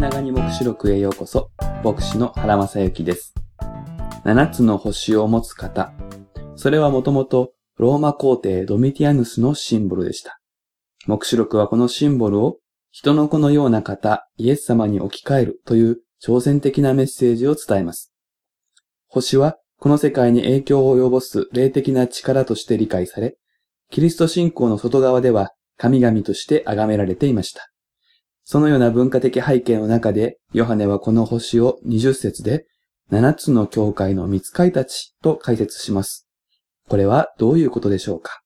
長に目視録へようこそ、牧師の原正幸です。七つの星を持つ方。それはもともとローマ皇帝ドミティアヌスのシンボルでした。目視録はこのシンボルを人の子のような方、イエス様に置き換えるという挑戦的なメッセージを伝えます。星はこの世界に影響を及ぼす霊的な力として理解され、キリスト信仰の外側では神々として崇められていました。そのような文化的背景の中で、ヨハネはこの星を20節で、7つの教会の見つかいたちと解説します。これはどういうことでしょうか？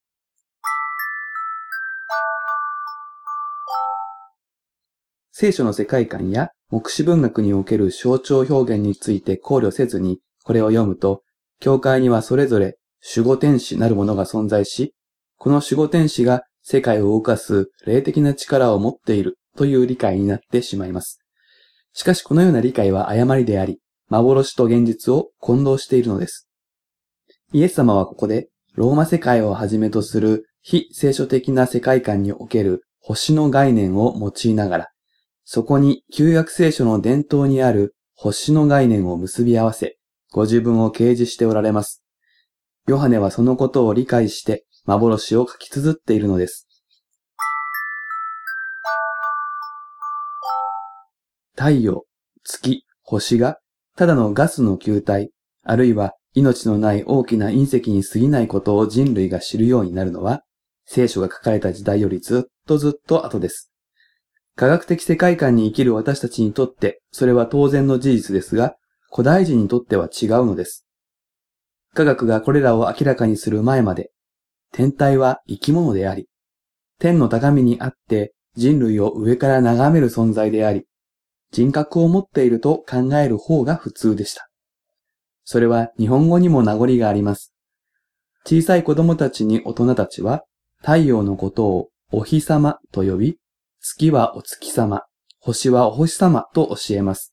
聖書の世界観や目視文学における象徴表現について考慮せずに、これを読むと、教会にはそれぞれ守護天使なるものが存在し、この守護天使が世界を動かす霊的な力を持っているという理解になってしまいます。しかしこのような理解は誤りであり、幻と現実を混同しているのです。イエス様はここで、ローマ世界をはじめとする非聖書的な世界観における星の概念を用いながら、そこに旧約聖書の伝統にある星の概念を結び合わせ、ご自分を掲示しておられます。ヨハネはそのことを理解して幻を書き綴っているのです。太陽、月、星がただのガスの球体、あるいは命のない大きな隕石に過ぎないことを人類が知るようになるのは、聖書が書かれた時代よりずっとずっと後です。科学的世界観に生きる私たちにとって、それは当然の事実ですが、古代人にとっては違うのです。科学がこれらを明らかにする前まで、天体は生き物であり、天の高みにあって人類を上から眺める存在であり、人格を持っていると考える方が普通でした。それは日本語にも名残があります。小さい子供たちに大人たちは、太陽のことをお日様と呼び、月はお月様、星はお星様と教えます。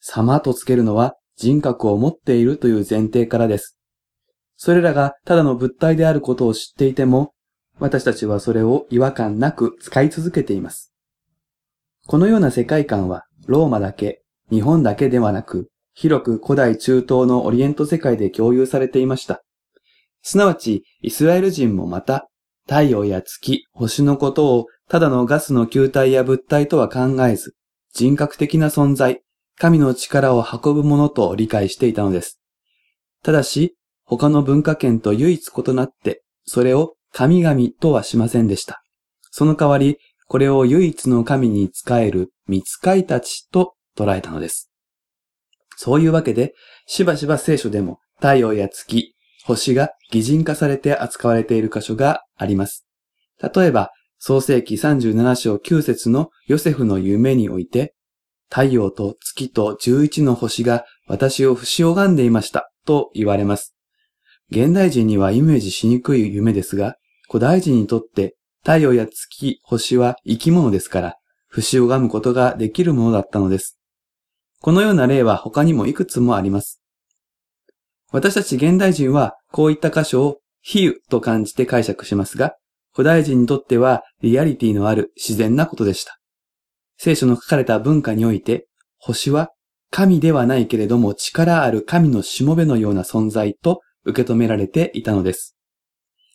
様とつけるのは人格を持っているという前提からです。それらがただの物体であることを知っていても、私たちはそれを違和感なく使い続けています。このような世界観はローマだけ、日本だけではなく、広く古代中東のオリエント世界で共有されていました。すなわち、イスラエル人もまた、太陽や月、星のことをただのガスの球体や物体とは考えず、人格的な存在、神の力を運ぶものと理解していたのです。ただし、他の文化圏と唯一異なって、それを神々とはしませんでした。その代わり、これを唯一の神に仕える見つかいたちと捉えたのです。そういうわけで、しばしば聖書でも太陽や月、星が擬人化されて扱われている箇所があります。例えば、創世記37章9節のヨセフの夢において、太陽と月と11の星が私を不死拝んでいましたと言われます。現代人にはイメージしにくい夢ですが、古代人にとって太陽や月、星は生き物ですから、不死を拝むことができるものだったのです。このような例は他にもいくつもあります。私たち現代人はこういった箇所を比喩と感じて解釈しますが、古代人にとってはリアリティのある自然なことでした。聖書の書かれた文化において、星は神ではないけれども力ある神のしもべのような存在と受け止められていたのです。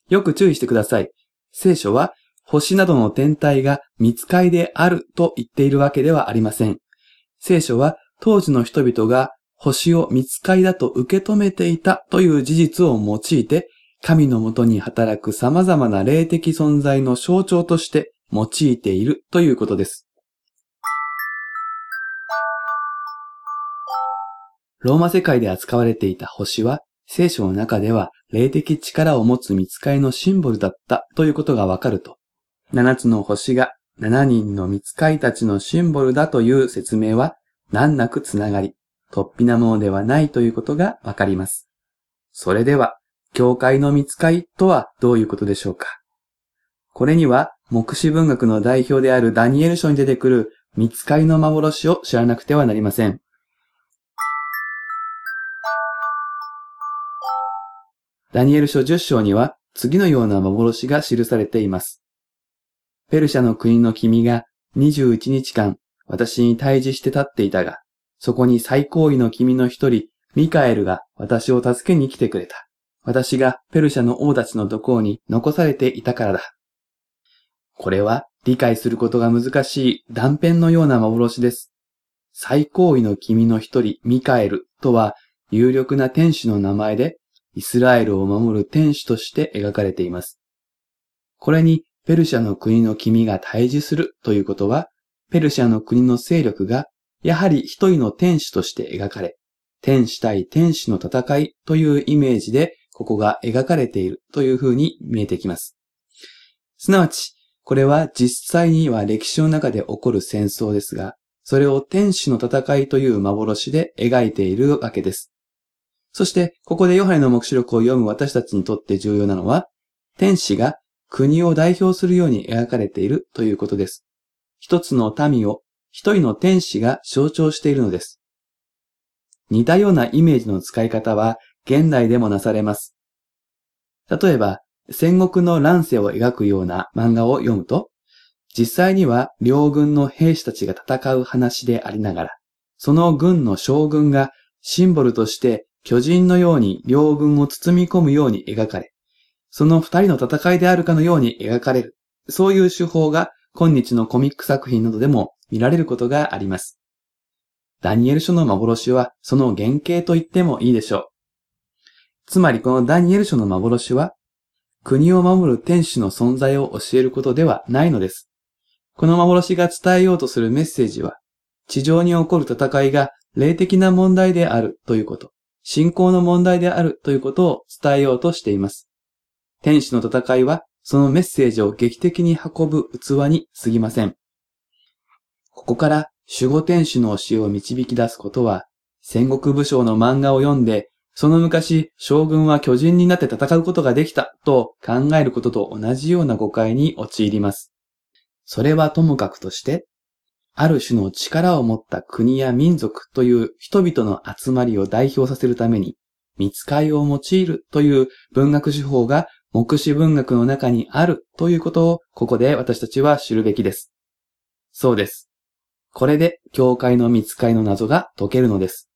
よく注意してください。聖書は星などの天体が見つかいであると言っているわけではありません。聖書は当時の人々が星を見つかいだと受け止めていたという事実を用いて、神のもとに働く様々な霊的存在の象徴として用いているということです。ローマ世界で扱われていた星は、聖書の中では霊的力を持つ見つかいのシンボルだったということがわかると、七つの星が七人の見つかいたちのシンボルだという説明は難なくつながり、突飛なものではないということがわかります。それでは、教会の見つかいとはどういうことでしょうか？これには、目視文学の代表であるダニエル書に出てくる見つかいの幻を知らなくてはなりません。ダニエル書10章には次のような幻が記されています。ペルシャの国の君が21日間私に対峙して立っていたが、そこに最高位の君の一人、ミカエルが私を助けに来てくれた。私がペルシャの王たちの土工に残されていたからだ。これは理解することが難しい断片のような幻です。最高位の君の一人、ミカエルとは有力な天使の名前で、イスラエルを守る天使として描かれています。これにペルシャの国の君が対峙するということは、ペルシャの国の勢力がやはり一人の天使として描かれ、天使対天使の戦いというイメージでここが描かれているという風に見えてきます。すなわち、これは実際には歴史の中で起こる戦争ですが、それを天使の戦いという幻で描いているわけです。そして、ここでヨハネの目視録を読む私たちにとって重要なのは、天使が国を代表するように描かれているということです。一つの民を一人の天使が象徴しているのです。似たようなイメージの使い方は現代でもなされます。例えば、戦国の乱世を描くような漫画を読むと、実際には両軍の兵士たちが戦う話でありながら、その軍の将軍がシンボルとして巨人のように両軍を包み込むように描かれ、その二人の戦いであるかのように描かれる。そういう手法が今日のコミック作品などでも見られることがあります。ダニエル書の幻はその原型と言ってもいいでしょう。つまりこのダニエル書の幻は国を守る天使の存在を教えることではないのです。この幻が伝えようとするメッセージは地上に起こる戦いが霊的な問題であるということ、信仰の問題であるということを伝えようとしています。天使の戦いはそのメッセージを劇的に運ぶ器に過ぎません。ここから守護天使の教えを導き出すことは、戦国武将の漫画を読んで、その昔、将軍は巨人になって戦うことができたと考えることと同じような誤解に陥ります。それはともかくとして、ある種の力を持った国や民族という人々の集まりを代表させるために、見つかいを用いるという文学手法が目視文学の中にあるということをここで私たちは知るべきです。そうです。これで教会の見つかりの謎が解けるのです。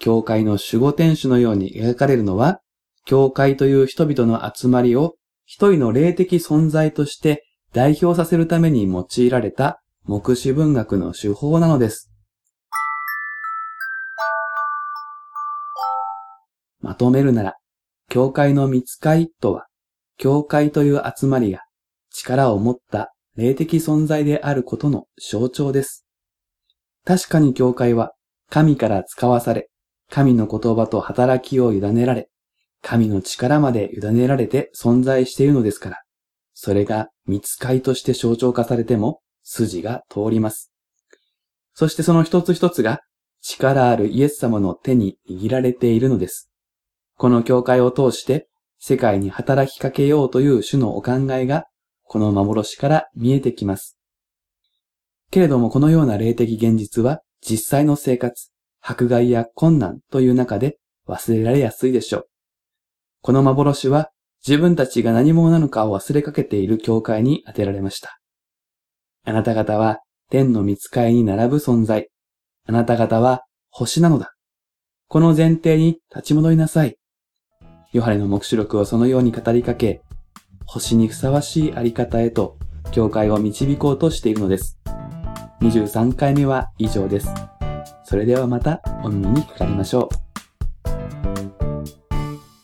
教会の守護天使のように描かれるのは、教会という人々の集まりを一人の霊的存在として代表させるために用いられた目視文学の手法なのです。まとめるなら、教会の見つかいとは、教会という集まりが力を持った霊的存在であることの象徴です。確かに教会は神から使わされ、神の言葉と働きを委ねられ、神の力まで委ねられて存在しているのですから、それが見つかいとして象徴化されても筋が通ります。そしてその一つ一つが力あるイエス様の手に握られているのです。この教会を通して世界に働きかけようという主のお考えがこの幻から見えてきます。けれどもこのような霊的現実は実際の生活、迫害や困難という中で忘れられやすいでしょう。この幻は自分たちが何者なのかを忘れかけている教会に当てられました。あなた方は天の見つかいに並ぶ存在。あなた方は星なのだ。この前提に立ち戻りなさい。ヨハネの目視録をそのように語りかけ、星にふさわしいあり方へと、教会を導こうとしているのです。23回目は以上です。それではまたお耳にかかりましょう。